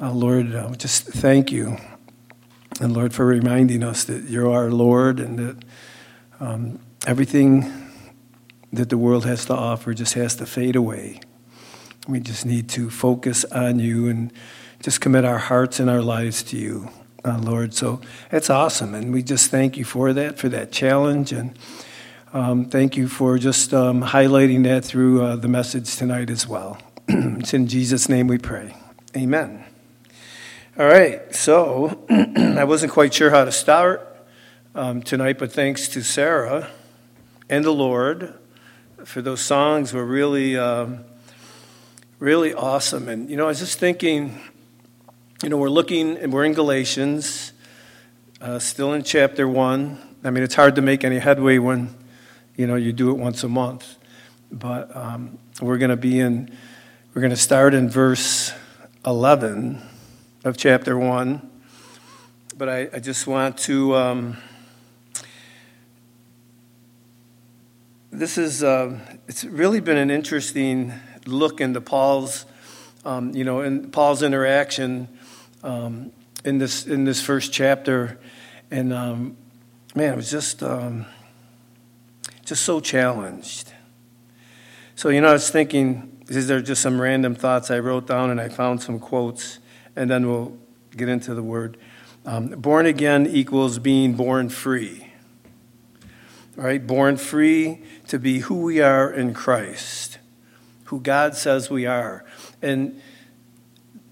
Uh, Lord, uh, just thank you. And Lord, for reminding us that you're our Lord and that um, everything that the world has to offer just has to fade away. We just need to focus on you and just commit our hearts and our lives to you, uh, Lord. So that's awesome. And we just thank you for that, for that challenge. And um, thank you for just um, highlighting that through uh, the message tonight as well. it's in Jesus' name we pray. Amen. All right. So I wasn't quite sure how to start um, tonight, but thanks to Sarah and the Lord for those songs were really, um, really awesome. And, you know, I was just thinking, you know, we're looking and we're in Galatians, uh, still in chapter one. I mean, it's hard to make any headway when, you know, you do it once a month. But um, we're going to be in, we're going to start in verse 11 of chapter one. But I, I just want to, um, this is, uh, it's really been an interesting look into Paul's, um, you know, in Paul's interaction um, in this in this first chapter, and um, man, it was just um, just so challenged. So you know, I was thinking, these are just some random thoughts I wrote down, and I found some quotes, and then we'll get into the word. Um, born again equals being born free. Right, born free to be who we are in Christ, who God says we are, and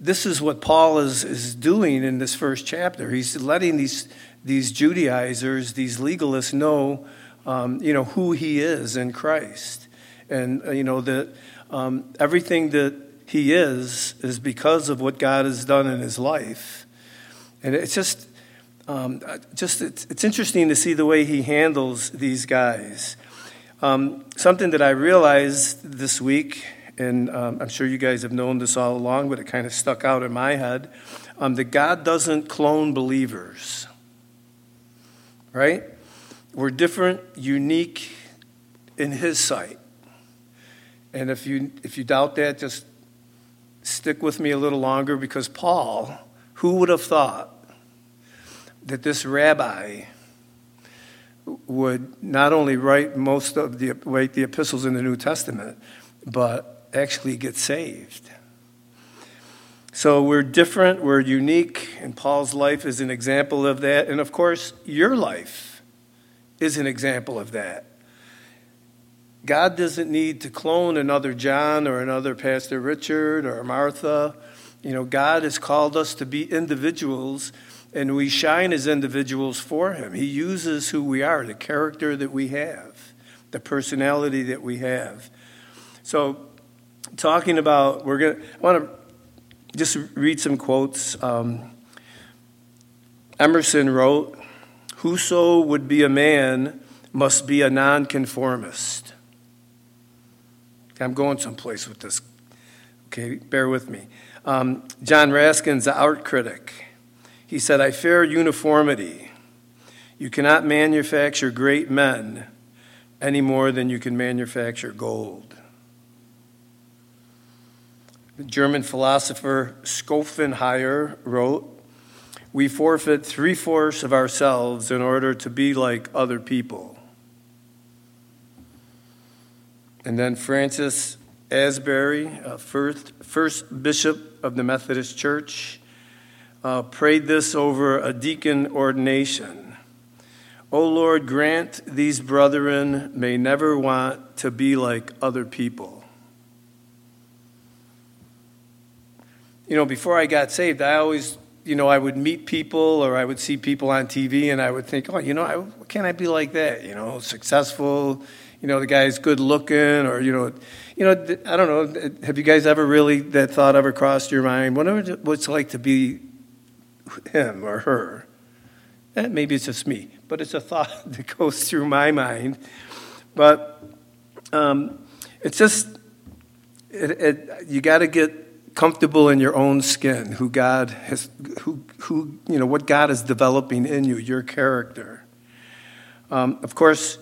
this is what Paul is, is doing in this first chapter. He's letting these, these Judaizers, these legalists, know, um, you know, who he is in Christ. And, uh, you know, that um, everything that he is is because of what God has done in his life. And it's just, um, just it's, it's, interesting to see the way he handles these guys. Um, something that I realized this week and um, I'm sure you guys have known this all along, but it kind of stuck out in my head, um, that God doesn't clone believers. Right? We're different, unique in His sight. And if you, if you doubt that, just stick with me a little longer because Paul, who would have thought that this rabbi would not only write most of the, write the epistles in the New Testament, but actually get saved. So we're different, we're unique, and Paul's life is an example of that. And of course, your life is an example of that. God doesn't need to clone another John or another Pastor Richard or Martha. You know, God has called us to be individuals, and we shine as individuals for Him. He uses who we are, the character that we have, the personality that we have. So talking about, we're going to, I want to just read some quotes. Um, Emerson wrote, Whoso would be a man must be a nonconformist. I'm going someplace with this. Okay, bear with me. Um, John Ruskin's art critic. He said, I fear uniformity. You cannot manufacture great men any more than you can manufacture gold. The German philosopher Schopenhauer wrote, We forfeit three fourths of ourselves in order to be like other people. And then Francis Asbury, first, first bishop of the Methodist Church, uh, prayed this over a deacon ordination. O Lord, grant these brethren may never want to be like other people. you know, before I got saved, I always, you know, I would meet people or I would see people on TV and I would think, oh, you know, I, can I be like that? You know, successful, you know, the guy's good looking or, you know, you know, I don't know. Have you guys ever really, that thought ever crossed your mind? Whatever what's like to be him or her. Eh, maybe it's just me, but it's a thought that goes through my mind. But um, it's just, it, it, you got to get comfortable in your own skin, who God has, who, who, you know, what God is developing in you, your character. Um, of course,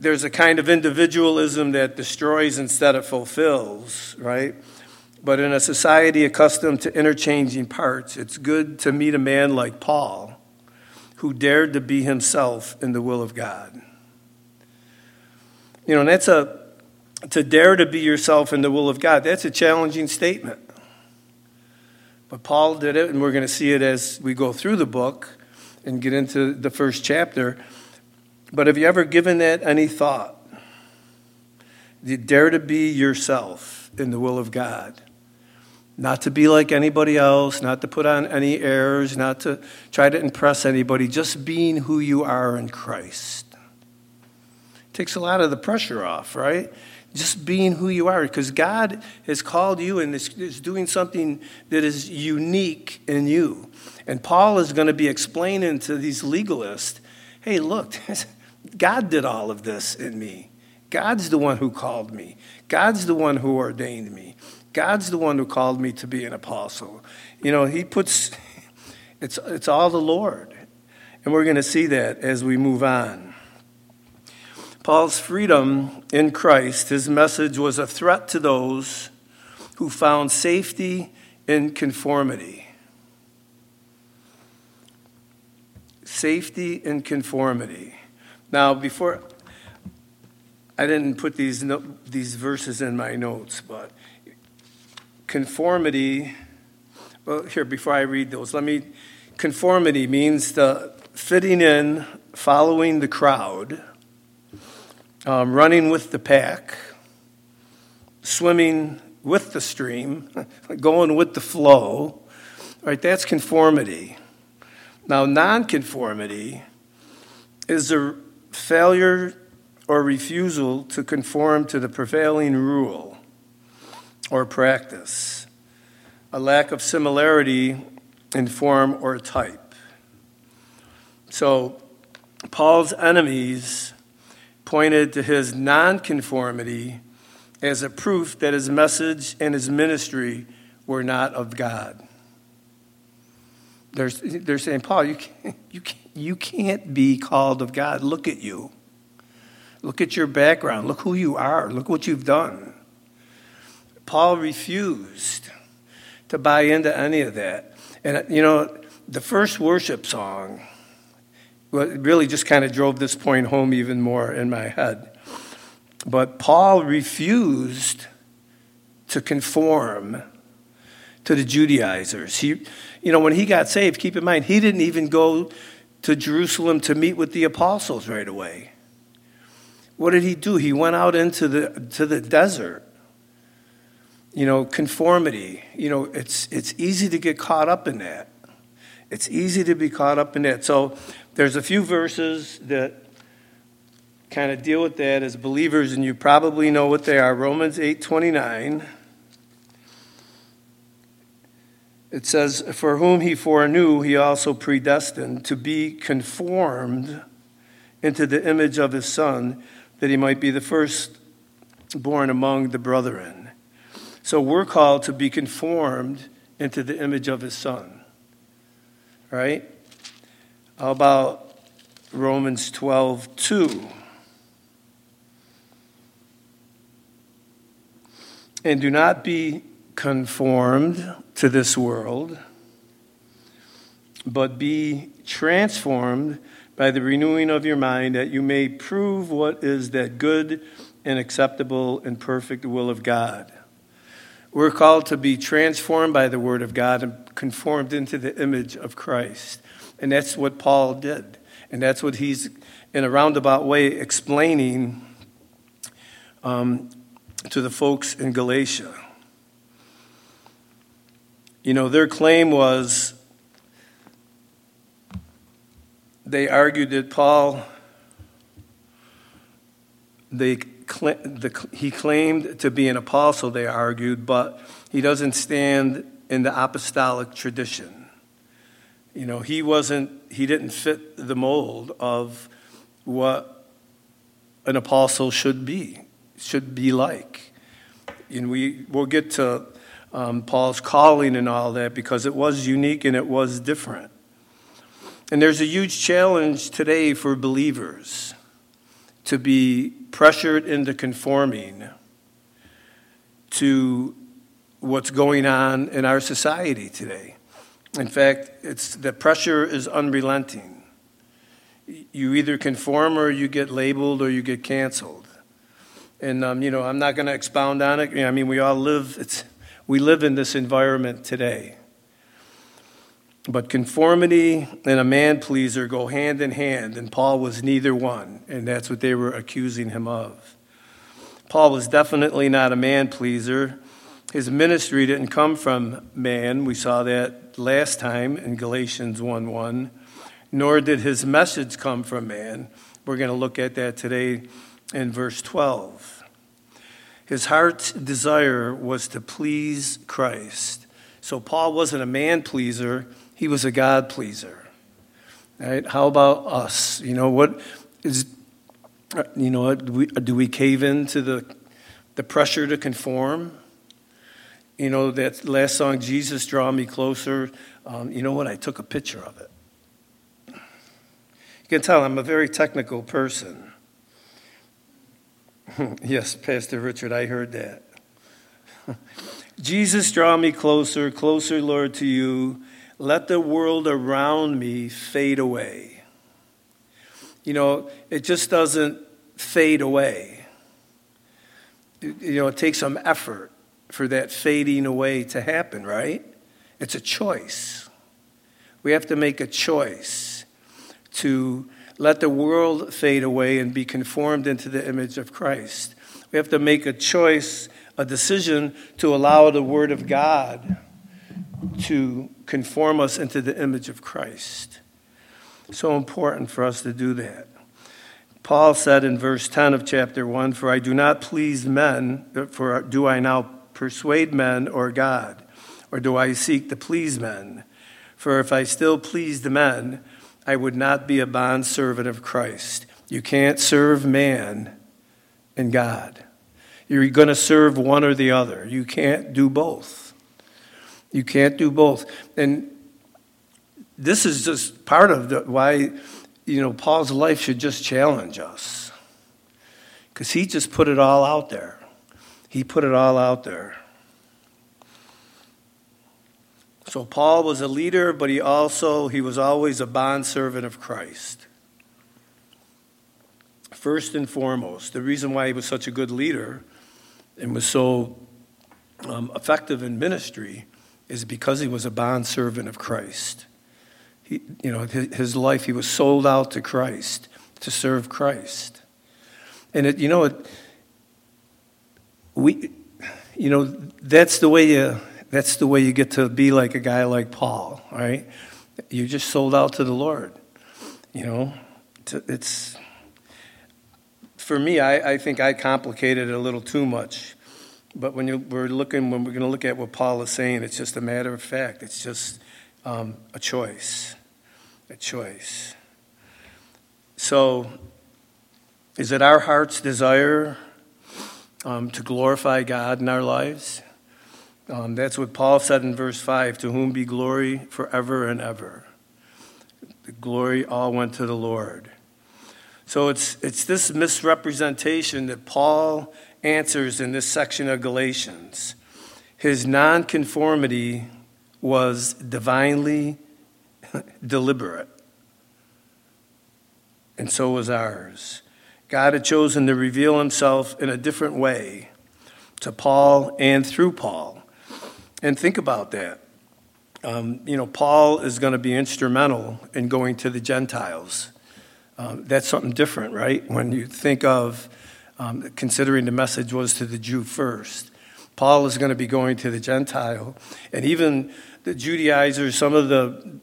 there's a kind of individualism that destroys instead of fulfills, right? But in a society accustomed to interchanging parts, it's good to meet a man like Paul who dared to be himself in the will of God. You know, and that's a, to dare to be yourself in the will of God, that's a challenging statement. But Paul did it, and we're going to see it as we go through the book and get into the first chapter. But have you ever given that any thought? You dare to be yourself in the will of God. Not to be like anybody else, not to put on any airs, not to try to impress anybody, just being who you are in Christ. Takes a lot of the pressure off, right? Just being who you are, because God has called you and is, is doing something that is unique in you. And Paul is going to be explaining to these legalists hey, look, God did all of this in me. God's the one who called me, God's the one who ordained me. God's the one who called me to be an apostle. You know, He puts, it's, it's all the Lord. And we're going to see that as we move on. Paul's freedom in Christ, his message was a threat to those who found safety in conformity. Safety in conformity. Now, before I didn't put these, these verses in my notes, but conformity, well, here, before I read those, let me, conformity means the fitting in, following the crowd, um, running with the pack, swimming with the stream, going with the flow, right? That's conformity. Now, nonconformity is a failure or refusal to conform to the prevailing rule or practice, a lack of similarity in form or type. So, Paul's enemies pointed to his nonconformity as a proof that his message and his ministry were not of God. They're, they're saying, Paul, you can't, you, can't, you can't be called of God. Look at you. Look at your background. Look who you are. Look what you've done. Paul refused to buy into any of that. And, uh, you know, the first worship song really just kind of drove this point home even more in my head. But Paul refused to conform to the Judaizers. He, you know, when he got saved, keep in mind, he didn't even go to Jerusalem to meet with the apostles right away. What did he do? He went out into the, to the desert you know, conformity. You know, it's, it's easy to get caught up in that. It's easy to be caught up in that. So there's a few verses that kind of deal with that as believers, and you probably know what they are. Romans 8 29. It says, For whom he foreknew, he also predestined to be conformed into the image of his Son, that he might be the firstborn among the brethren. So we're called to be conformed into the image of his son. Right? How about Romans 12, 2? And do not be conformed to this world, but be transformed by the renewing of your mind, that you may prove what is that good and acceptable and perfect will of God. We're called to be transformed by the Word of God and conformed into the image of Christ. And that's what Paul did. And that's what he's, in a roundabout way, explaining um, to the folks in Galatia. You know, their claim was they argued that Paul, they the, he claimed to be an apostle, they argued, but he doesn't stand in the apostolic tradition. You know, he wasn't, he didn't fit the mold of what an apostle should be, should be like. And we will get to um, Paul's calling and all that because it was unique and it was different. And there's a huge challenge today for believers to be pressured into conforming to what's going on in our society today. In fact, it's, the pressure is unrelenting. You either conform or you get labeled or you get canceled. And, um, you know, I'm not going to expound on it. I mean, we all live, it's, we live in this environment today. But conformity and a man pleaser go hand in hand, and Paul was neither one, and that's what they were accusing him of. Paul was definitely not a man pleaser. His ministry didn't come from man. We saw that last time in Galatians 1 1. Nor did his message come from man. We're going to look at that today in verse 12. His heart's desire was to please Christ. So Paul wasn't a man pleaser, he was a God pleaser. Right? How about us? You know, what is you know, do we, do we cave into the, the pressure to conform? You know, that last song, Jesus Draw Me Closer, um, you know what? I took a picture of it. You can tell I'm a very technical person. yes, Pastor Richard, I heard that. Jesus, draw me closer, closer, Lord, to you. Let the world around me fade away. You know, it just doesn't fade away. You know, it takes some effort for that fading away to happen, right? It's a choice. We have to make a choice to let the world fade away and be conformed into the image of Christ. We have to make a choice, a decision to allow the Word of God to conform us into the image of Christ. So important for us to do that. Paul said in verse 10 of chapter 1 For I do not please men, uh, for do I now persuade men or God? Or do I seek to please men? For if I still pleased men, I would not be a bondservant of Christ. You can't serve man and God. You're going to serve one or the other. You can't do both. You can't do both. And this is just part of the, why, you know, Paul's life should just challenge us. Because he just put it all out there. He put it all out there. So Paul was a leader, but he also he was always a bondservant of Christ. First and foremost, the reason why he was such a good leader and was so um, effective in ministry is because he was a bondservant of Christ. He, you know, his life, he was sold out to Christ, to serve Christ. And it, you know, it, we, you know, that's the way you, that's the way you get to be like a guy like Paul, right? You just sold out to the Lord. You know, it's, for me, I, I think I complicated it a little too much. But when you, we're looking, when we're going to look at what Paul is saying, it's just a matter of fact. It's just um, a choice a choice. So, is it our heart's desire um, to glorify God in our lives? Um, that's what Paul said in verse 5 to whom be glory forever and ever. The glory all went to the Lord. So it's, it's this misrepresentation that Paul answers in this section of Galatians. His nonconformity was divinely deliberate. And so was ours. God had chosen to reveal himself in a different way to Paul and through Paul. And think about that. Um, you know, Paul is going to be instrumental in going to the Gentiles. Um, that's something different, right? When you think of um, considering the message was to the Jew first. Paul is going to be going to the Gentile. And even the Judaizers, some of the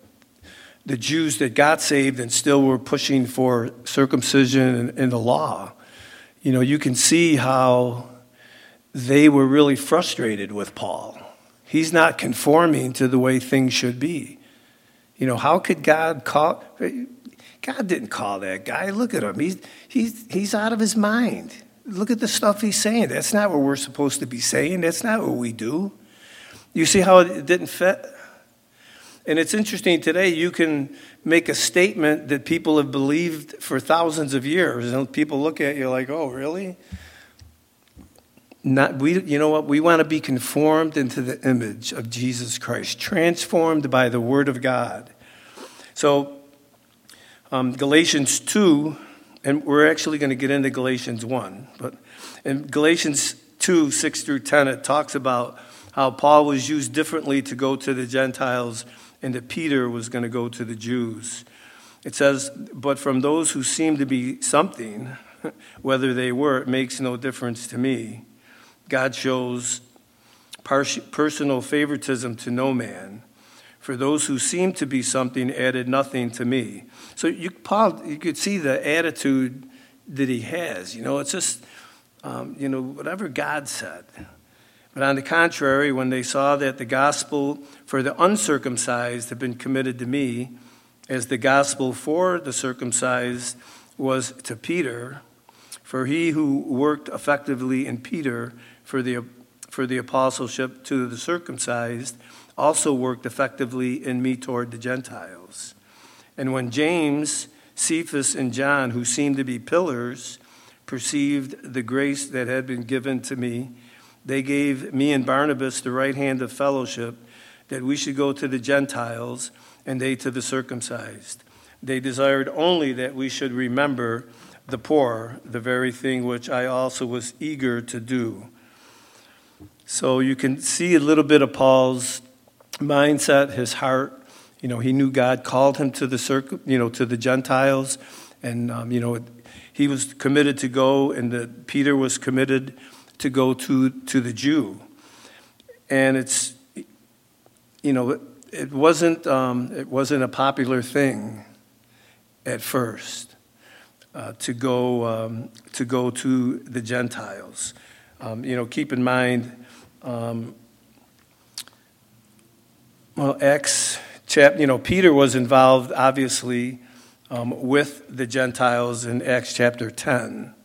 the Jews that got saved and still were pushing for circumcision and, the law, you know, you can see how they were really frustrated with Paul. He's not conforming to the way things should be. You know, how could God call? God didn't call that guy. Look at him. He's, he's, he's out of his mind. Look at the stuff he's saying. That's not what we're supposed to be saying. That's not what we do. You see how it didn't fit? And it's interesting today, you can make a statement that people have believed for thousands of years, and people look at you like, oh, really? Not we you know what? We want to be conformed into the image of jesus christ transformed by the word of god. So um, galatians 2 and we're actually going to get into galatians 1 but in galatians 2 6 through 10 it talks about how paul was used differently to go to the gentiles and that peter was going to go to the jews. It says but from those who seem to be something whether they were it makes no difference to me God shows personal favoritism to no man. For those who seem to be something added nothing to me. So you, Paul, you could see the attitude that he has. You know, it's just, um, you know, whatever God said. But on the contrary, when they saw that the gospel for the uncircumcised had been committed to me, as the gospel for the circumcised was to Peter, for he who worked effectively in Peter for the, for the apostleship to the circumcised also worked effectively in me toward the Gentiles. And when James, Cephas, and John, who seemed to be pillars, perceived the grace that had been given to me, they gave me and Barnabas the right hand of fellowship that we should go to the Gentiles and they to the circumcised. They desired only that we should remember the poor, the very thing which I also was eager to do. So you can see a little bit of Paul's mindset, his heart. You know, he knew God called him to the circle, you know, to the Gentiles, and um, you know, he was committed to go, and that Peter was committed to go to to the Jew. And it's, you know, it wasn't um, it wasn't a popular thing at first uh, to go um, to go to the Gentiles. Um, you know, keep in mind um, well, Acts chap, you know, Peter was involved obviously um, with the Gentiles in Acts chapter 10.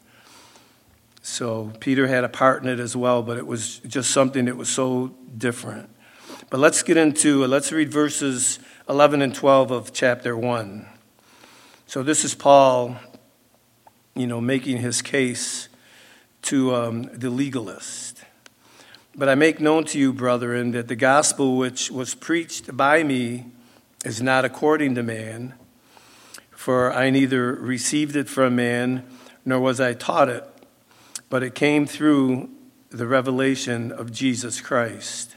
So Peter had a part in it as well, but it was just something that was so different. But let's get into, let's read verses 11 and 12 of chapter 1. So this is Paul, you know, making his case to um, the legalist. But I make known to you, brethren, that the gospel which was preached by me is not according to man, for I neither received it from man, nor was I taught it, but it came through the revelation of Jesus Christ.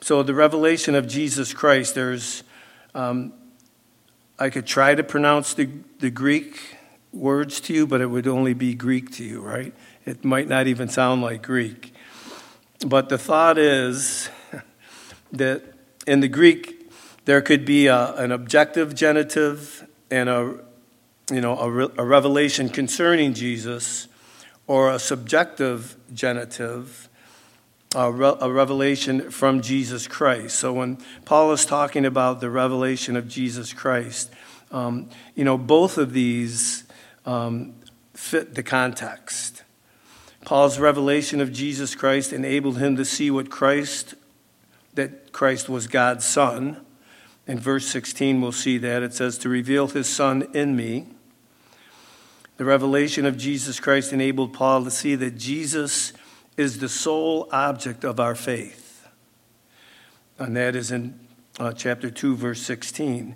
So, the revelation of Jesus Christ, there's, um, I could try to pronounce the, the Greek words to you, but it would only be Greek to you, right? It might not even sound like Greek. But the thought is that in the Greek, there could be a, an objective genitive and a, you know, a, re, a revelation concerning Jesus, or a subjective genitive, a, re, a revelation from Jesus Christ. So when Paul is talking about the revelation of Jesus Christ, um, you know, both of these um, fit the context. Paul's revelation of Jesus Christ enabled him to see what Christ, that Christ was God's Son. In verse 16, we'll see that. It says, To reveal his Son in me. The revelation of Jesus Christ enabled Paul to see that Jesus is the sole object of our faith. And that is in uh, chapter 2, verse 16.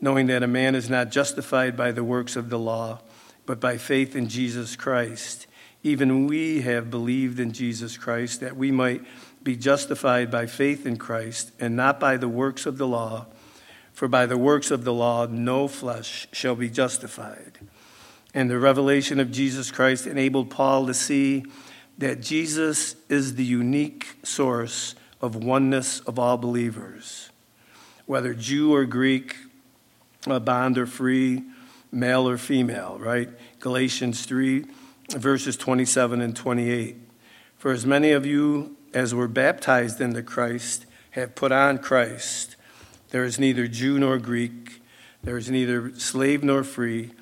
Knowing that a man is not justified by the works of the law, but by faith in Jesus Christ even we have believed in Jesus Christ, that we might be justified by faith in Christ and not by the works of the law. For by the works of the law, no flesh shall be justified. And the revelation of Jesus Christ enabled Paul to see that Jesus is the unique source of oneness of all believers, whether Jew or Greek, uh, bond or free, male or female, right? Galatians 3 verses 27 and 28. For as many of you as were baptized into Christ have put on Christ. There is neither Jew nor Greek, there is neither slave nor free,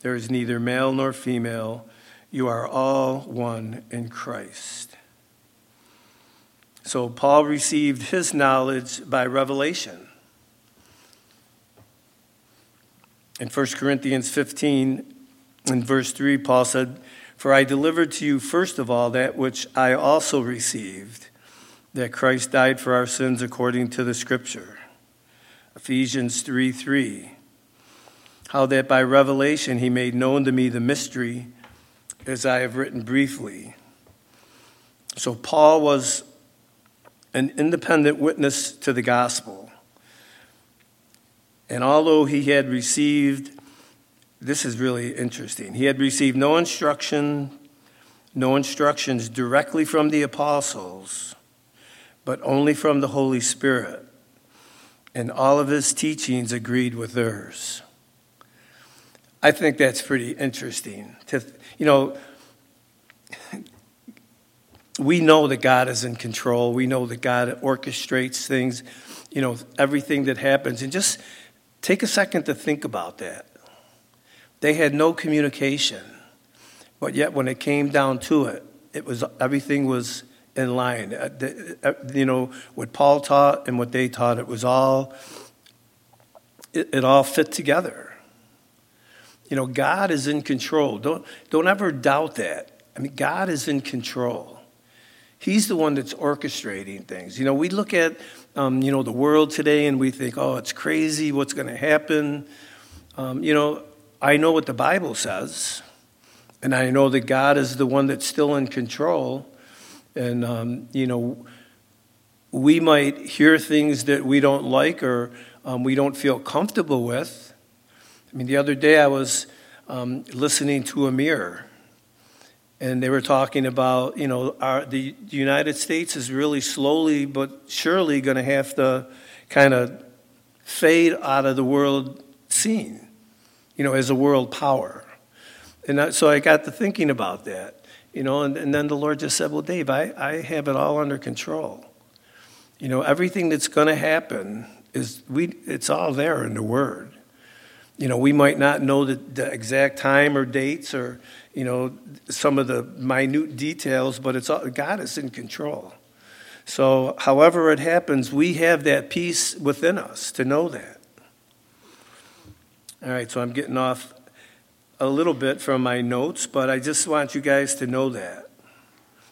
there is neither male nor female. You are all one in Christ. So Paul received his knowledge by revelation. In 1 Corinthians 15, in verse 3, Paul said, For I delivered to you first of all that which I also received, that Christ died for our sins according to the Scripture. Ephesians 3 3. How that by revelation he made known to me the mystery, as I have written briefly. So Paul was an independent witness to the gospel. And although he had received this is really interesting. He had received no instruction, no instructions directly from the apostles, but only from the Holy Spirit. And all of his teachings agreed with theirs. I think that's pretty interesting. To, you know, we know that God is in control. We know that God orchestrates things, you know, everything that happens. And just take a second to think about that. They had no communication. But yet, when it came down to it, it was everything was in line. Uh, uh, you know, what Paul taught and what they taught, it was all, it, it all fit together. You know, God is in control. Don't, don't ever doubt that. I mean, God is in control. He's the one that's orchestrating things. You know, we look at, um, you know, the world today and we think, oh, it's crazy. What's going to happen? Um, you know, I know what the Bible says, and I know that God is the one that's still in control. And, um, you know, we might hear things that we don't like or um, we don't feel comfortable with. I mean, the other day I was um, listening to a mirror, and they were talking about, you know, our, the United States is really slowly but surely going to have to kind of fade out of the world scene you know, as a world power. And so I got to thinking about that, you know, and, and then the Lord just said, Well, Dave, I, I have it all under control. You know, everything that's going to happen is we it's all there in the word. You know, we might not know the, the exact time or dates or, you know, some of the minute details, but it's all, God is in control. So, however it happens, we have that peace within us to know that. All right, so I'm getting off a little bit from my notes, but I just want you guys to know that.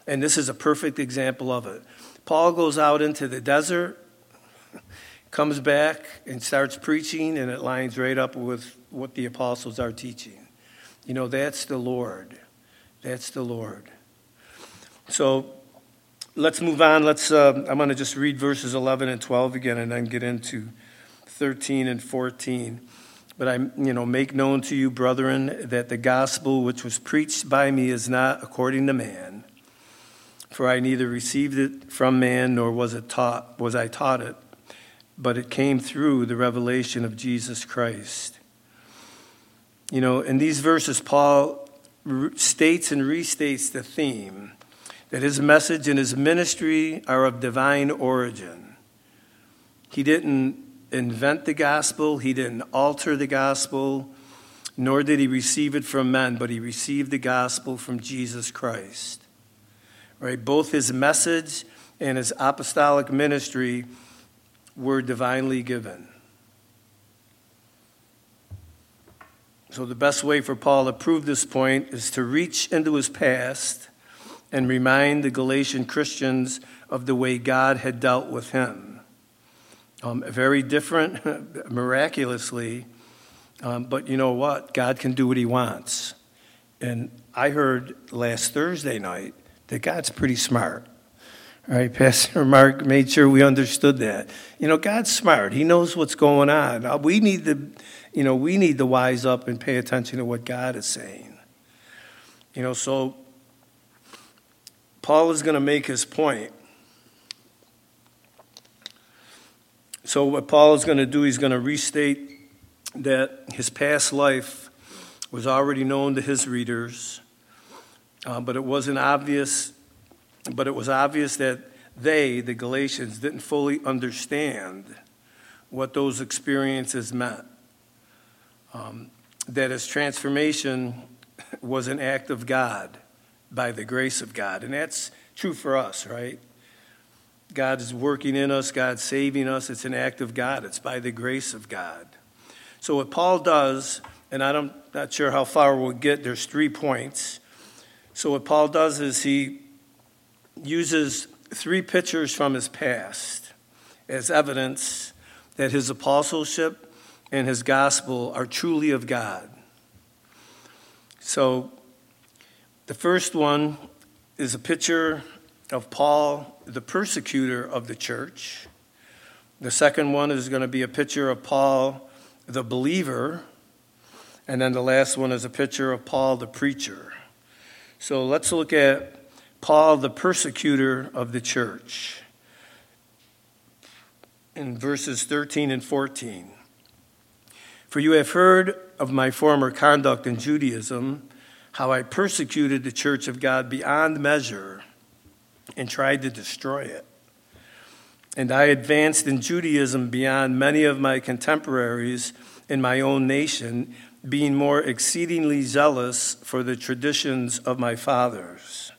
And this is a perfect example of it. Paul goes out into the desert, comes back, and starts preaching, and it lines right up with what the apostles are teaching. You know, that's the Lord. That's the Lord. So let's move on. Let's. Uh, I'm going to just read verses 11 and 12 again, and then get into 13 and 14. But I, you know, make known to you, brethren, that the gospel which was preached by me is not according to man. For I neither received it from man nor was it taught was I taught it, but it came through the revelation of Jesus Christ. You know, in these verses, Paul states and restates the theme that his message and his ministry are of divine origin. He didn't invent the gospel, he didn't alter the gospel, nor did he receive it from men, but he received the gospel from Jesus Christ. Right? Both his message and his apostolic ministry were divinely given. So, the best way for Paul to prove this point is to reach into his past and remind the Galatian Christians of the way God had dealt with him. Um, very different, miraculously. Um, but you know what? God can do what He wants. And I heard last Thursday night that God's pretty smart. All right, Pastor Mark made sure we understood that. You know, God's smart. He knows what's going on. Uh, we need to, you know, we need to wise up and pay attention to what God is saying. You know, so Paul is going to make his point. So, what Paul is going to do, he's going to restate that his past life was already known to his readers, uh, but it wasn't obvious. But it was obvious that they, the Galatians, didn't fully understand what those experiences meant. Um, that his transformation was an act of God by the grace of God. And that's true for us, right? God is working in us, God's saving us. It's an act of God, it's by the grace of God. So, what Paul does, and I'm not sure how far we'll get, there's three points. So, what Paul does is he uses three pictures from his past as evidence that his apostleship and his gospel are truly of God. So, the first one is a picture of Paul, the persecutor of the church. The second one is going to be a picture of Paul, the believer. And then the last one is a picture of Paul, the preacher. So let's look at Paul, the persecutor of the church, in verses 13 and 14. For you have heard of my former conduct in Judaism, how I persecuted the church of God beyond measure and tried to destroy it. And I advanced in Judaism beyond many of my contemporaries in my own nation, being more exceedingly zealous for the traditions of my fathers.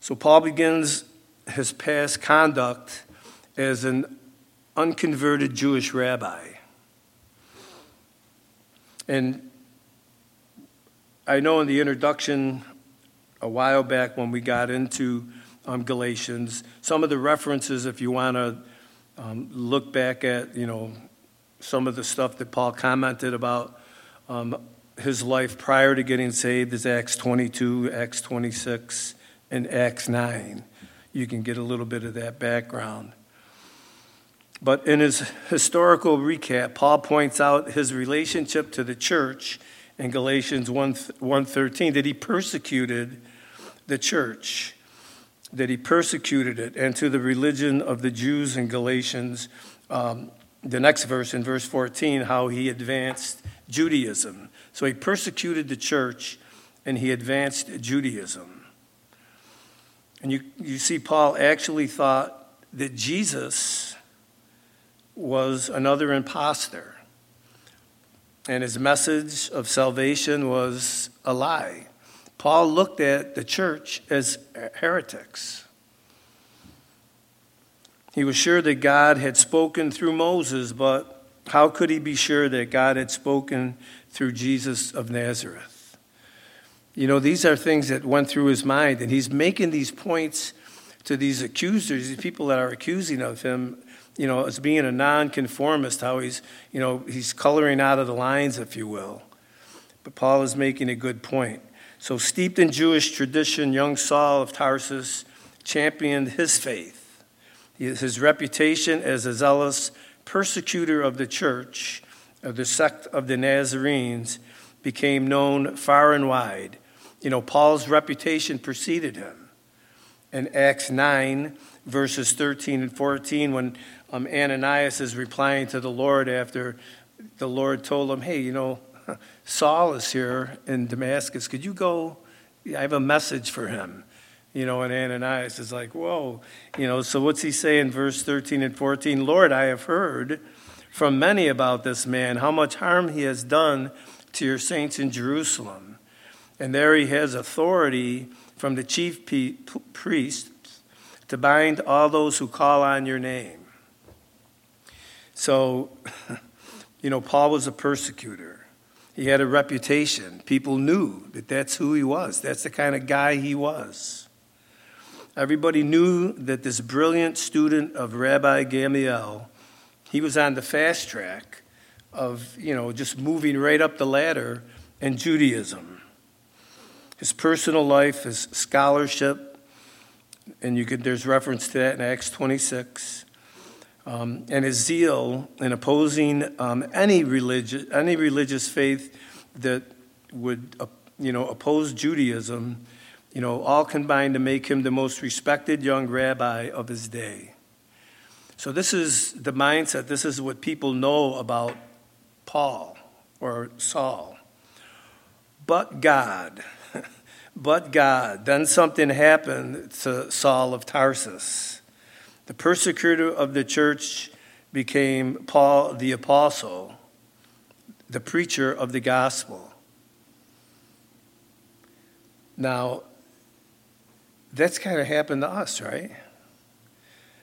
So Paul begins his past conduct as an unconverted Jewish rabbi. And I know in the introduction a while back when we got into um, Galatians, some of the references, if you want to um, look back at, you know, some of the stuff that Paul commented about um, his life prior to getting saved is Acts 22, Acts 26, and Acts 9. You can get a little bit of that background. But in his historical recap, Paul points out his relationship to the church in Galatians 1, 1.13, that he persecuted the church, that he persecuted it, and to the religion of the Jews in Galatians, um, the next verse in verse 14, how he advanced Judaism. So he persecuted the church and he advanced Judaism. And you, you see, Paul actually thought that Jesus was another impostor. And his message of salvation was a lie. Paul looked at the church as heretics. He was sure that God had spoken through Moses, but how could he be sure that God had spoken through Jesus of Nazareth? You know, these are things that went through his mind, and he's making these points to these accusers, these people that are accusing of him you know, as being a nonconformist, how he's, you know, he's coloring out of the lines, if you will. But Paul is making a good point. So, steeped in Jewish tradition, young Saul of Tarsus championed his faith. His reputation as a zealous persecutor of the church, of the sect of the Nazarenes, became known far and wide. You know, Paul's reputation preceded him. In Acts 9, verses 13 and 14, when um, Ananias is replying to the Lord after the Lord told him, Hey, you know, Saul is here in Damascus. Could you go? I have a message for him. You know, and Ananias is like, Whoa. You know, so what's he say in verse 13 and 14? Lord, I have heard from many about this man, how much harm he has done to your saints in Jerusalem. And there he has authority from the chief priests to bind all those who call on your name. So, you know, Paul was a persecutor. He had a reputation. People knew that that's who he was, that's the kind of guy he was. Everybody knew that this brilliant student of Rabbi Gamaliel, he was on the fast track of, you know, just moving right up the ladder in Judaism. His personal life, his scholarship, and you could, there's reference to that in Acts 26 um, and his zeal in opposing um, any, religious, any religious faith that would uh, you know, oppose Judaism, you know, all combined to make him the most respected young rabbi of his day. So, this is the mindset, this is what people know about Paul or Saul. But God, but God. Then something happened to Saul of Tarsus. The persecutor of the church became Paul the apostle, the preacher of the gospel. Now, that's kind of happened to us, right?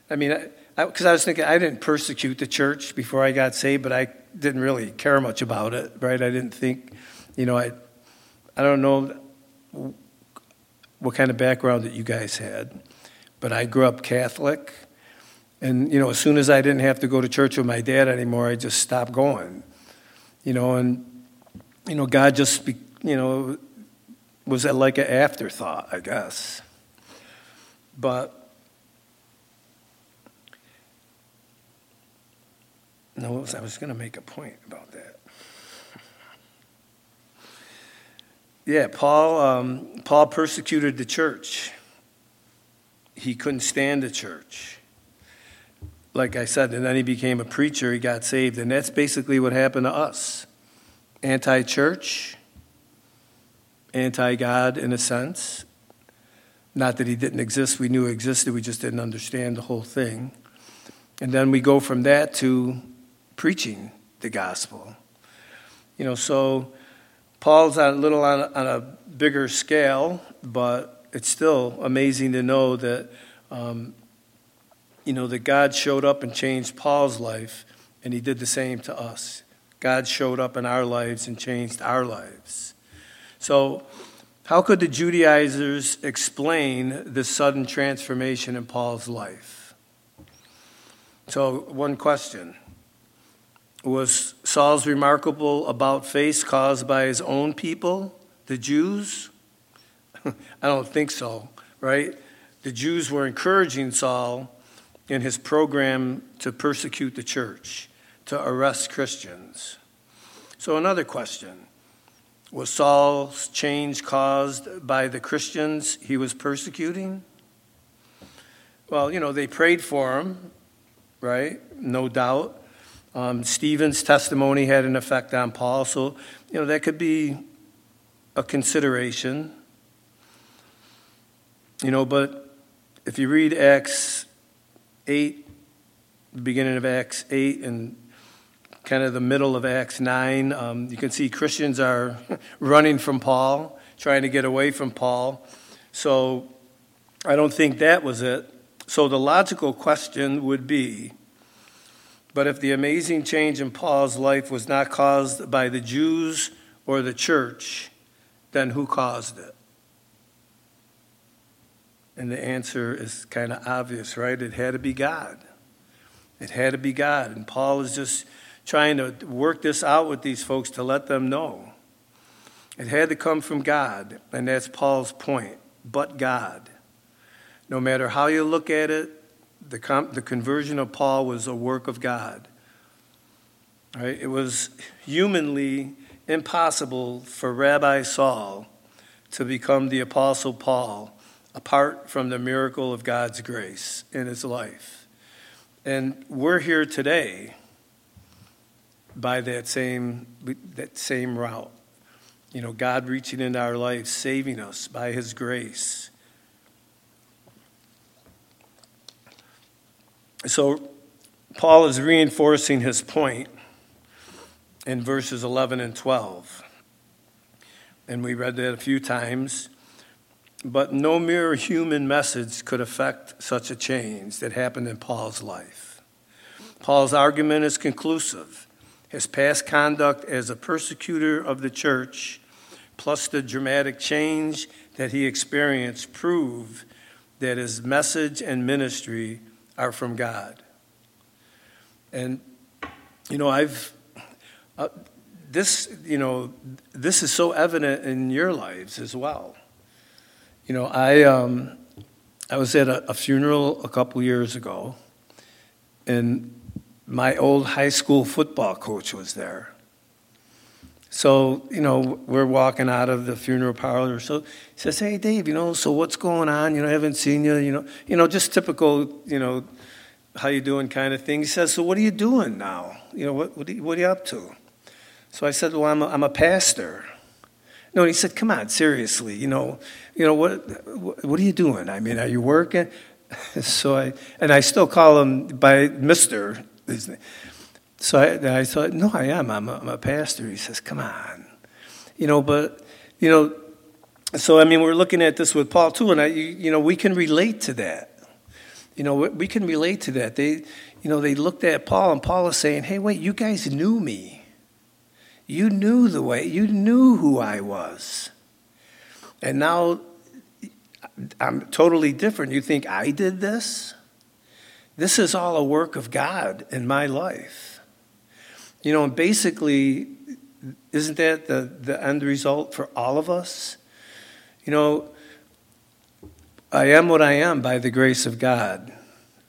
I mean, because I, I, I was thinking I didn't persecute the church before I got saved, but I didn't really care much about it, right? I didn't think, you know, I, I don't know what kind of background that you guys had, but I grew up Catholic. And, you know, as soon as I didn't have to go to church with my dad anymore, I just stopped going. You know, and, you know, God just, you know, was like an afterthought, I guess. But, no, I was going to make a point about that. Yeah, Paul, um, Paul persecuted the church. He couldn't stand the church like I said, and then he became a preacher, he got saved. And that's basically what happened to us anti church, anti God in a sense. Not that he didn't exist, we knew he existed, we just didn't understand the whole thing. And then we go from that to preaching the gospel. You know, so Paul's on a little on a, on a bigger scale, but it's still amazing to know that um, you know, that God showed up and changed Paul's life, and he did the same to us. God showed up in our lives and changed our lives. So, how could the Judaizers explain this sudden transformation in Paul's life? So, one question Was Saul's remarkable about face caused by his own people, the Jews? I don't think so, right? The Jews were encouraging Saul in his program to persecute the church, to arrest Christians. So, another question Was Saul's change caused by the Christians he was persecuting? Well, you know, they prayed for him, right? No doubt. Um, Stephen's testimony had an effect on Paul, so, you know, that could be a consideration. You know, but if you read Acts 8, beginning of Acts 8, and kind of the middle of Acts 9, um, you can see Christians are running from Paul, trying to get away from Paul. So I don't think that was it. So the logical question would be but if the amazing change in Paul's life was not caused by the Jews or the church, then who caused it? And the answer is kind of obvious, right? It had to be God. It had to be God. And Paul is just trying to work this out with these folks to let them know. It had to come from God. And that's Paul's point. But God. No matter how you look at it, the, com- the conversion of Paul was a work of God. Right? It was humanly impossible for Rabbi Saul to become the Apostle Paul apart from the miracle of God's grace in his life. And we're here today by that same, that same route. You know, God reaching into our lives, saving us by his grace. So, Paul is reinforcing his point in verses 11 and 12. And we read that a few times. But no mere human message could affect such a change that happened in Paul's life. Paul's argument is conclusive. His past conduct as a persecutor of the church, plus the dramatic change that he experienced, prove that his message and ministry are from God. And, you know, I've, uh, this, you know, this is so evident in your lives as well. You know, I, um, I was at a, a funeral a couple years ago, and my old high school football coach was there. So, you know, we're walking out of the funeral parlor. So he says, Hey, Dave, you know, so what's going on? You know, I haven't seen you, you know, you know, just typical, you know, how you doing kind of thing. He says, So what are you doing now? You know, what, what, are, you, what are you up to? So I said, Well, I'm a, I'm a pastor. No, he said, "Come on, seriously. You know, you know what? What are you doing? I mean, are you working?" So I and I still call him by Mister. So I, I thought, "No, I am. I'm a, I'm a pastor." He says, "Come on, you know." But you know, so I mean, we're looking at this with Paul too, and I, you know, we can relate to that. You know, we can relate to that. They, you know, they looked at Paul, and Paul is saying, "Hey, wait, you guys knew me." You knew the way, you knew who I was. And now I'm totally different. You think I did this? This is all a work of God in my life. You know, and basically, isn't that the, the end result for all of us? You know, I am what I am by the grace of God.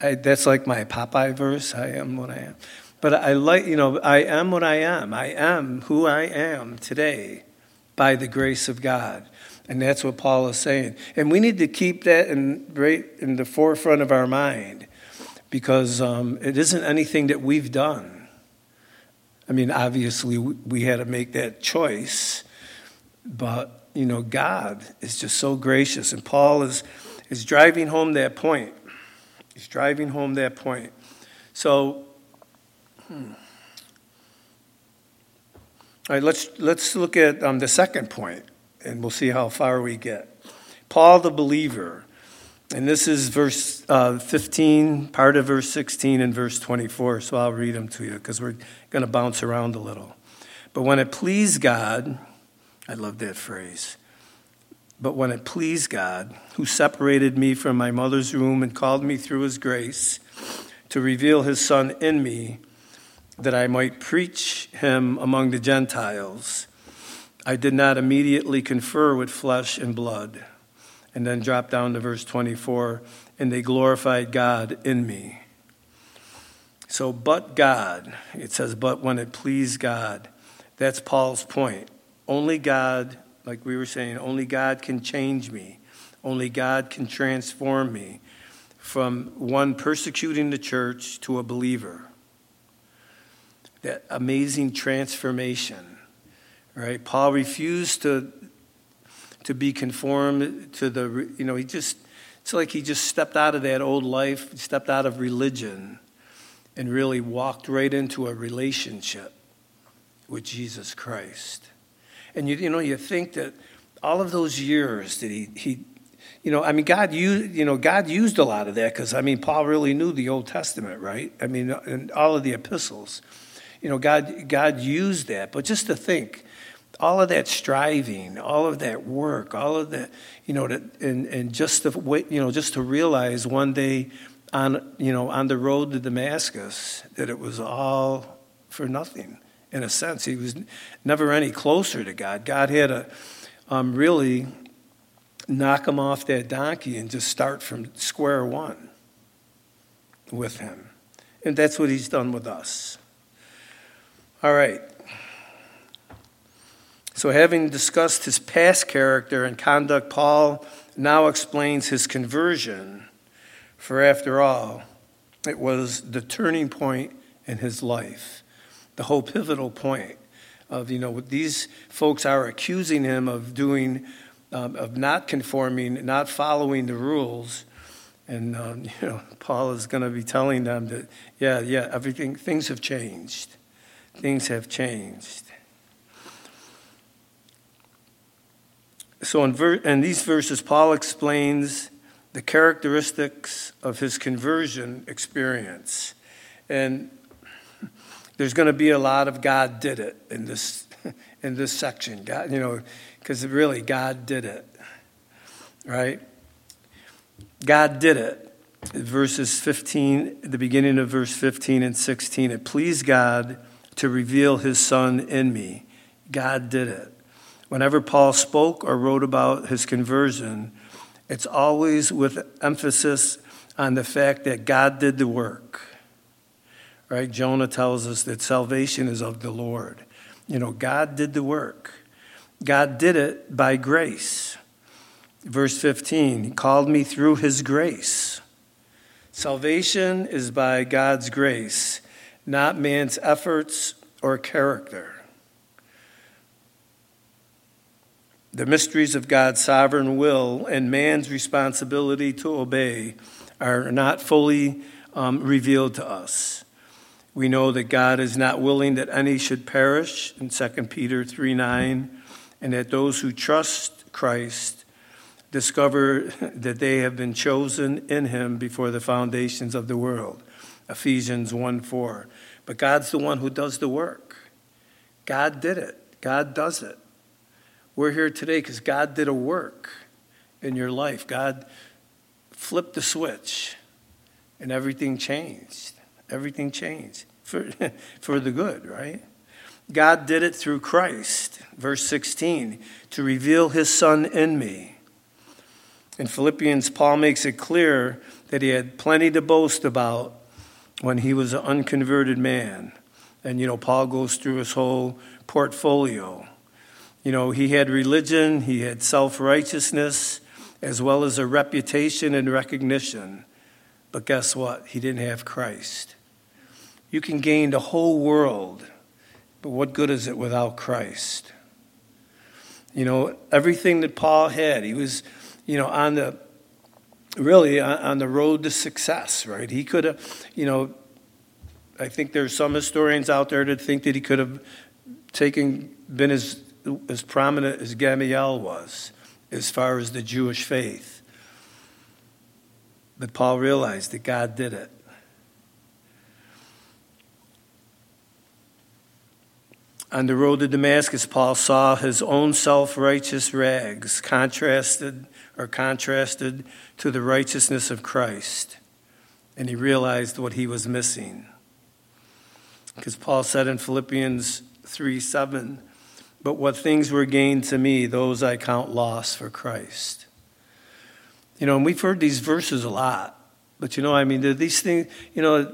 I, that's like my Popeye verse I am what I am. But I like, you know, I am what I am. I am who I am today by the grace of God. And that's what Paul is saying. And we need to keep that in, right in the forefront of our mind because um, it isn't anything that we've done. I mean, obviously, we had to make that choice, but, you know, God is just so gracious. And Paul is, is driving home that point. He's driving home that point. So, hmm. All right, let's, let's look at um, the second point and we'll see how far we get. Paul the believer, and this is verse uh, 15, part of verse 16, and verse 24. So I'll read them to you because we're going to bounce around a little. But when it pleased God, I love that phrase. But when it pleased God, who separated me from my mother's womb and called me through his grace to reveal his Son in me, that I might preach him among the Gentiles I did not immediately confer with flesh and blood. And then drop down to verse 24 and they glorified God in me. So, but God, it says, but when it pleased God. That's Paul's point. Only God, like we were saying, only God can change me. Only God can transform me from one persecuting the church to a believer. That amazing transformation right? Paul refused to to be conformed to the you know he just it's like he just stepped out of that old life, stepped out of religion, and really walked right into a relationship with Jesus Christ. And you you know you think that all of those years that he he you know, I mean, God used, you know, God used a lot of that because, I mean, Paul really knew the Old Testament, right? I mean, and all of the epistles, you know, God, God used that. But just to think, all of that striving, all of that work, all of that, you know, to, and, and just to wait, you know, just to realize one day on, you know, on the road to Damascus that it was all for nothing. In a sense, he was never any closer to God. God had to um, really knock him off that donkey and just start from square one with him. And that's what he's done with us. All right. So, having discussed his past character and conduct, Paul now explains his conversion. For after all, it was the turning point in his life, the whole pivotal point of, you know, these folks are accusing him of doing, um, of not conforming, not following the rules. And, um, you know, Paul is going to be telling them that, yeah, yeah, everything, things have changed. Things have changed. So, in, ver- in these verses, Paul explains the characteristics of his conversion experience. And there's going to be a lot of God did it in this, in this section. God, you know, because really, God did it, right? God did it. Verses 15, the beginning of verse 15 and 16, it pleased God to reveal his son in me. God did it. Whenever Paul spoke or wrote about his conversion, it's always with emphasis on the fact that God did the work. Right? Jonah tells us that salvation is of the Lord. You know, God did the work. God did it by grace. Verse 15, He called me through His grace. Salvation is by God's grace, not man's efforts or character. The mysteries of God's sovereign will and man's responsibility to obey are not fully um, revealed to us. We know that God is not willing that any should perish in 2 Peter 3 9, and that those who trust Christ discover that they have been chosen in him before the foundations of the world. Ephesians 1 4. But God's the one who does the work. God did it, God does it. We're here today because God did a work in your life. God flipped the switch and everything changed. Everything changed for, for the good, right? God did it through Christ, verse 16, to reveal his Son in me. In Philippians, Paul makes it clear that he had plenty to boast about when he was an unconverted man. And, you know, Paul goes through his whole portfolio. You know, he had religion, he had self righteousness, as well as a reputation and recognition. But guess what? He didn't have Christ. You can gain the whole world, but what good is it without Christ? You know, everything that Paul had, he was, you know, on the really uh, on the road to success, right? He could have, you know, I think there's some historians out there that think that he could have taken, been as, as prominent as Gamaliel was as far as the Jewish faith. But Paul realized that God did it. On the road to Damascus, Paul saw his own self righteous rags contrasted or contrasted to the righteousness of Christ. And he realized what he was missing. Because Paul said in Philippians 3 7, but what things were gained to me, those I count loss for Christ. You know, and we've heard these verses a lot, but you know, I mean, these things, you know,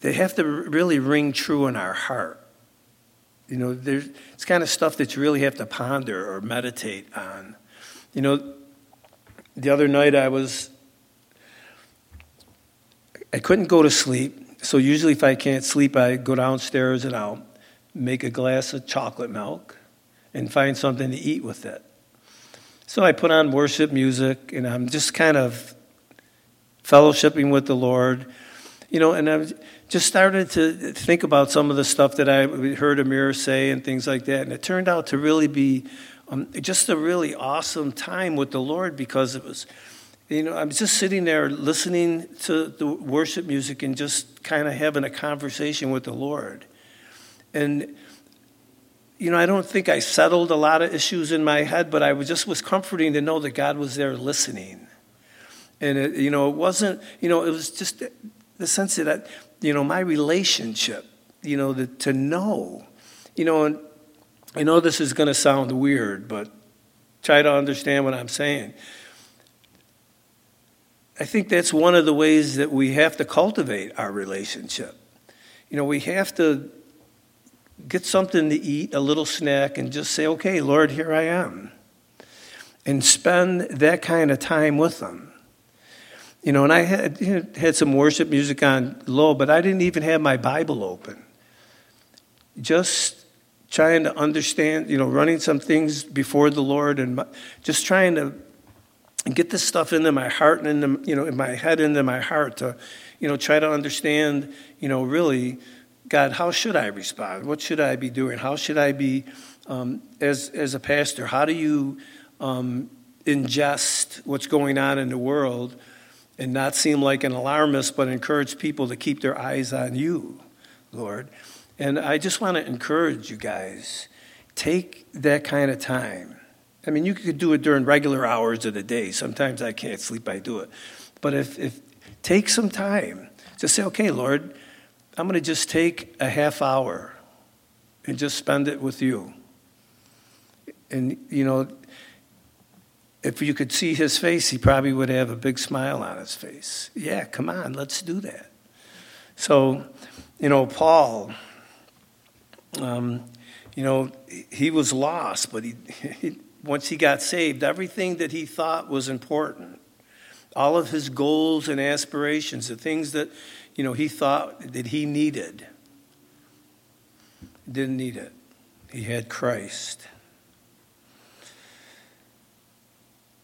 they have to really ring true in our heart. You know, there's, it's kind of stuff that you really have to ponder or meditate on. You know, the other night I was, I couldn't go to sleep. So usually if I can't sleep, I go downstairs and I'll make a glass of chocolate milk and find something to eat with it. So I put on worship music and I'm just kind of fellowshipping with the Lord. You know, and I just started to think about some of the stuff that I heard Amir say and things like that. And it turned out to really be um, just a really awesome time with the Lord because it was, you know, I was just sitting there listening to the worship music and just kind of having a conversation with the Lord. And, you know, I don't think I settled a lot of issues in my head, but I was just was comforting to know that God was there listening. And, it, you know, it wasn't, you know, it was just the sense that, you know, my relationship, you know, the, to know, you know, and I know this is going to sound weird, but try to understand what I'm saying. I think that's one of the ways that we have to cultivate our relationship. You know, we have to get something to eat, a little snack, and just say, okay, Lord, here I am. And spend that kind of time with them. You know, and I had, you know, had some worship music on low, but I didn't even have my Bible open. Just trying to understand, you know, running some things before the Lord and just trying to get this stuff into my heart and into, you know, in my head into my heart to, you know, try to understand, you know, really God, how should I respond? What should I be doing? How should I be, um, as, as a pastor, how do you um, ingest what's going on in the world and not seem like an alarmist, but encourage people to keep their eyes on you, Lord? And I just want to encourage you guys take that kind of time. I mean, you could do it during regular hours of the day. Sometimes I can't sleep, I do it. But if, if take some time, just say, okay, Lord, I'm going to just take a half hour and just spend it with you. And, you know, if you could see his face, he probably would have a big smile on his face. Yeah, come on, let's do that. So, you know, Paul, um, you know, he was lost, but he, he, once he got saved, everything that he thought was important, all of his goals and aspirations, the things that you know, he thought that he needed. Didn't need it. He had Christ.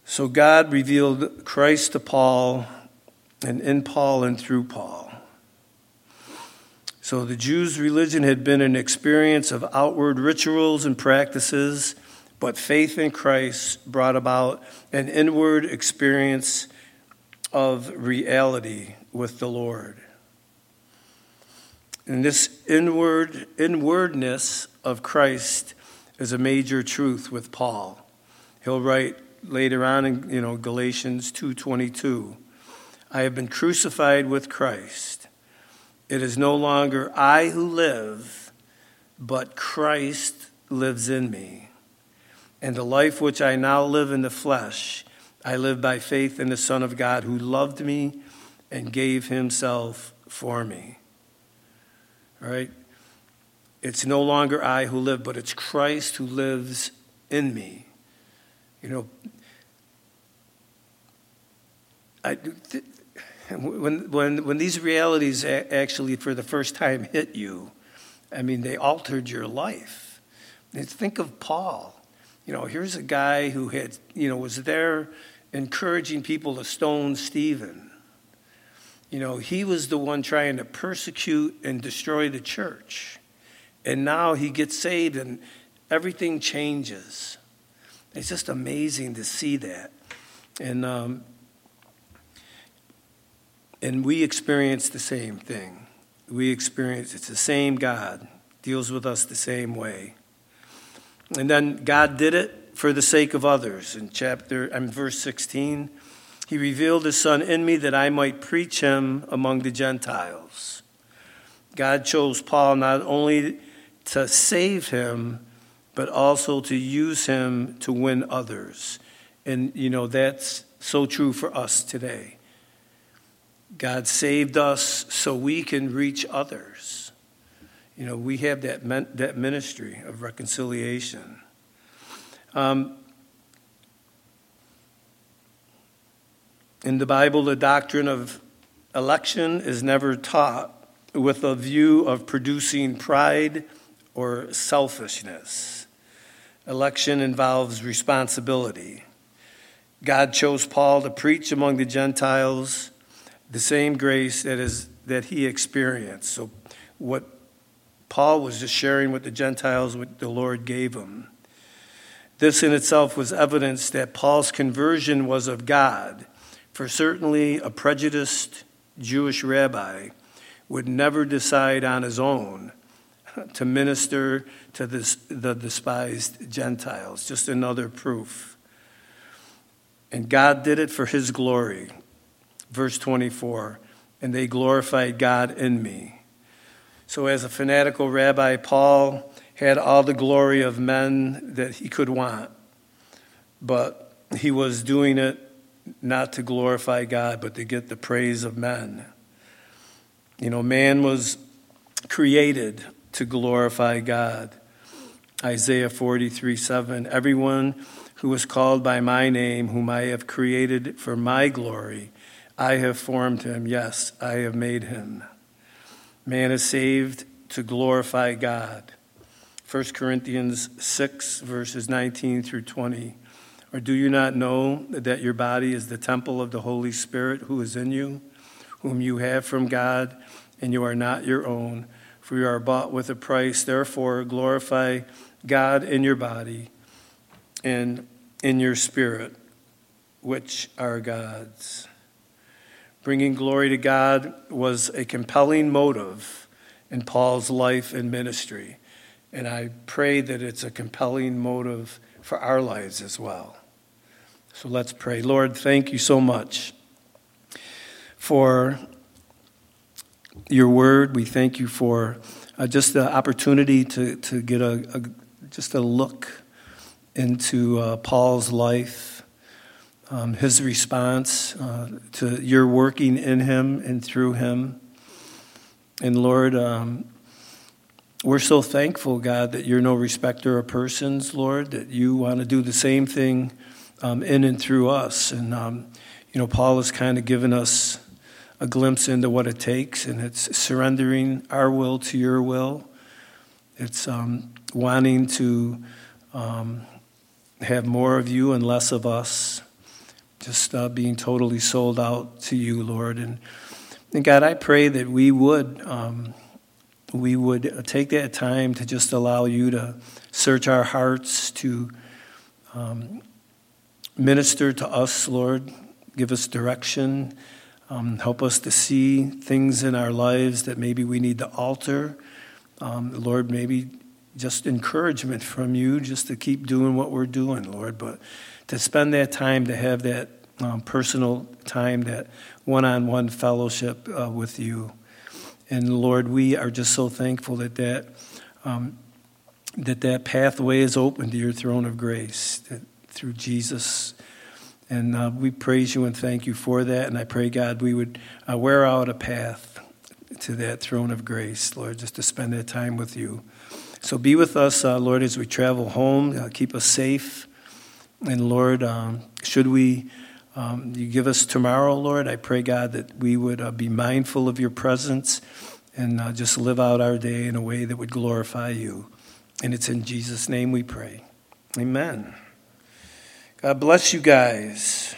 So God revealed Christ to Paul, and in Paul and through Paul. So the Jews' religion had been an experience of outward rituals and practices, but faith in Christ brought about an inward experience of reality with the Lord. And this inward inwardness of Christ is a major truth with Paul. He'll write later on in you know Galatians 2:22, I have been crucified with Christ. It is no longer I who live, but Christ lives in me. And the life which I now live in the flesh, I live by faith in the Son of God who loved me and gave himself for me. Right? It's no longer I who live, but it's Christ who lives in me. You know, I, th- when, when, when these realities actually, for the first time, hit you, I mean, they altered your life. Think of Paul. You know, here's a guy who had, you know, was there encouraging people to stone Stephen. You know, he was the one trying to persecute and destroy the church. And now he gets saved and everything changes. It's just amazing to see that. And, um, and we experience the same thing. We experience it's the same God, deals with us the same way. And then God did it for the sake of others. In chapter, in verse 16, He revealed His Son in me that I might preach Him among the Gentiles. God chose Paul not only to save him, but also to use him to win others. And, you know, that's so true for us today. God saved us so we can reach others. You know, we have that, that ministry of reconciliation. Um, in the Bible, the doctrine of election is never taught with a view of producing pride or selfishness. Election involves responsibility. God chose Paul to preach among the Gentiles the same grace that is that he experienced. So what Paul was just sharing with the Gentiles what the Lord gave him. This in itself was evidence that Paul's conversion was of God, for certainly a prejudiced Jewish rabbi would never decide on his own to minister to this, the despised Gentiles. Just another proof. And God did it for his glory. Verse 24, and they glorified God in me. So, as a fanatical rabbi, Paul had all the glory of men that he could want, but he was doing it not to glorify God, but to get the praise of men. You know, man was created to glorify God. Isaiah 43 7 Everyone who is called by my name, whom I have created for my glory, I have formed him. Yes, I have made him. Man is saved to glorify God. 1 Corinthians 6, verses 19 through 20. Or do you not know that your body is the temple of the Holy Spirit who is in you, whom you have from God, and you are not your own? for you are bought with a price. Therefore, glorify God in your body and in your spirit, which are God's. Bringing glory to God was a compelling motive in Paul's life and ministry. And I pray that it's a compelling motive for our lives as well. So let's pray. Lord, thank you so much for your word. We thank you for uh, just the opportunity to, to get a, a just a look into uh, Paul's life, um, his response uh, to your working in him and through him. And Lord, um, we're so thankful, God, that you're no respecter of persons, Lord, that you want to do the same thing um, in and through us. And, um, you know, Paul has kind of given us a glimpse into what it takes, and it's surrendering our will to your will. It's um, wanting to um, have more of you and less of us, just uh, being totally sold out to you, Lord. And, and God, I pray that we would. Um, we would take that time to just allow you to search our hearts, to um, minister to us, Lord. Give us direction um, help us to see things in our lives that maybe we need to alter. Um, Lord, maybe just encouragement from you just to keep doing what we're doing, Lord. But to spend that time, to have that um, personal time, that one on one fellowship uh, with you. And Lord, we are just so thankful that that, um, that, that pathway is open to your throne of grace that through Jesus. And uh, we praise you and thank you for that. And I pray, God, we would uh, wear out a path to that throne of grace, Lord, just to spend that time with you. So be with us, uh, Lord, as we travel home. Uh, keep us safe. And Lord, um, should we, um, you give us tomorrow, Lord, I pray, God, that we would uh, be mindful of your presence and uh, just live out our day in a way that would glorify you. And it's in Jesus' name we pray. Amen. God bless you guys.